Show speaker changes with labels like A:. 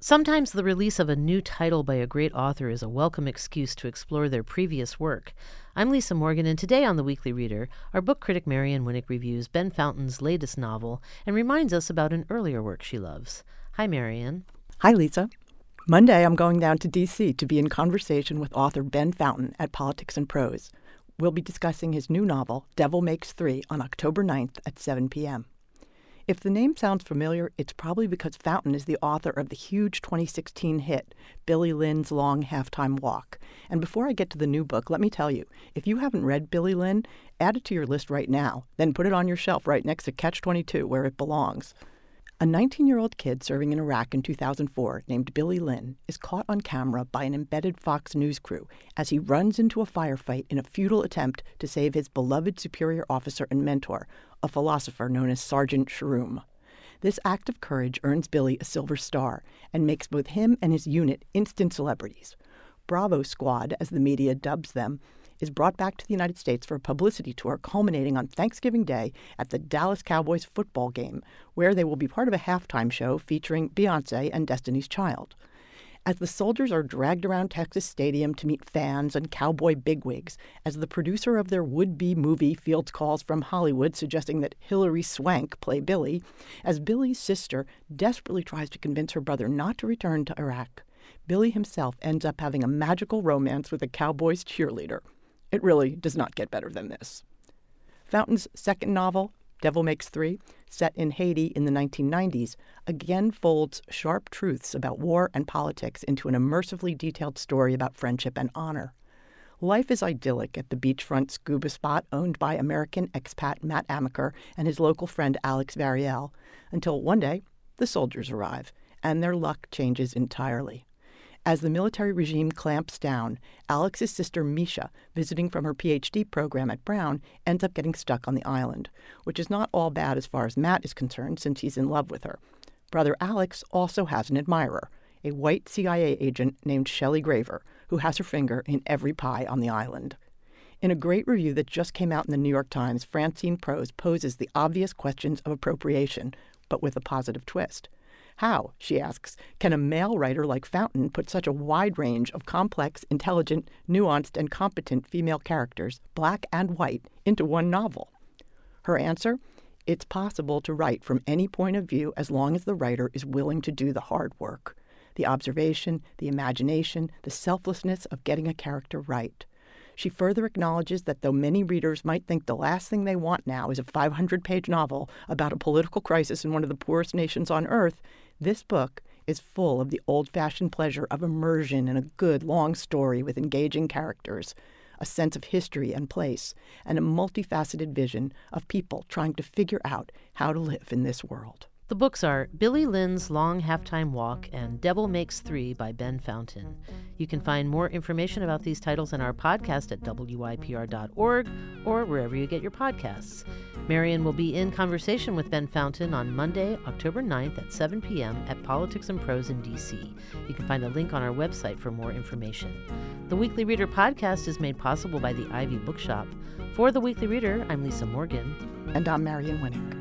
A: Sometimes the release of a new title by a great author is a welcome excuse to explore their previous work. I'm Lisa Morgan, and today on The Weekly Reader, our book critic Marion Winik reviews Ben Fountain's latest novel and reminds us about an earlier work she loves. Hi, Marion.
B: Hi, Lisa. Monday, I'm going down to D.C. to be in conversation with author Ben Fountain at Politics and Prose. We'll be discussing his new novel, Devil Makes Three, on October 9th at 7 p.m. If the name sounds familiar, it's probably because Fountain is the author of the huge 2016 hit, Billy Lynn's Long Halftime Walk. And before I get to the new book, let me tell you if you haven't read Billy Lynn, add it to your list right now, then put it on your shelf right next to Catch 22, where it belongs. A 19 year old kid serving in Iraq in 2004 named Billy Lynn is caught on camera by an embedded Fox News crew as he runs into a firefight in a futile attempt to save his beloved superior officer and mentor, a philosopher known as Sergeant Shroom. This act of courage earns Billy a Silver Star and makes both him and his unit instant celebrities. Bravo Squad, as the media dubs them, is brought back to the United States for a publicity tour culminating on Thanksgiving Day at the Dallas Cowboys football game, where they will be part of a halftime show featuring Beyonce and Destiny's Child. As the soldiers are dragged around Texas Stadium to meet fans and cowboy bigwigs, as the producer of their would be movie fields calls from Hollywood suggesting that Hilary Swank play Billy, as Billy's sister desperately tries to convince her brother not to return to Iraq, Billy himself ends up having a magical romance with a cowboy's cheerleader. It really does not get better than this. Fountain's second novel, Devil Makes Three, set in Haiti in the 1990s, again folds sharp truths about war and politics into an immersively detailed story about friendship and honor. Life is idyllic at the beachfront scuba spot owned by American expat Matt Amaker and his local friend Alex Variel, until one day the soldiers arrive, and their luck changes entirely. As the military regime clamps down, Alex's sister Misha, visiting from her PhD program at Brown, ends up getting stuck on the island, which is not all bad as far as Matt is concerned since he's in love with her. Brother Alex also has an admirer, a white CIA agent named Shelley Graver, who has her finger in every pie on the island. In a great review that just came out in the New York Times, Francine Prose poses the obvious questions of appropriation, but with a positive twist. How, she asks, can a male writer like Fountain put such a wide range of complex, intelligent, nuanced, and competent female characters, black and white, into one novel? Her answer? It's possible to write from any point of view as long as the writer is willing to do the hard work the observation, the imagination, the selflessness of getting a character right. She further acknowledges that though many readers might think the last thing they want now is a 500 page novel about a political crisis in one of the poorest nations on earth, this book is full of the old fashioned pleasure of immersion in a good long story with engaging characters, a sense of history and place, and a multifaceted vision of people trying to figure out how to live in this world.
A: The books are Billy Lynn's Long Halftime Walk and Devil Makes Three by Ben Fountain. You can find more information about these titles in our podcast at WYPR.org or wherever you get your podcasts. Marion will be in conversation with Ben Fountain on Monday, October 9th at 7 p.m. at Politics and Prose in D.C. You can find a link on our website for more information. The Weekly Reader podcast is made possible by the Ivy Bookshop. For The Weekly Reader, I'm Lisa Morgan.
B: And I'm Marion Winik.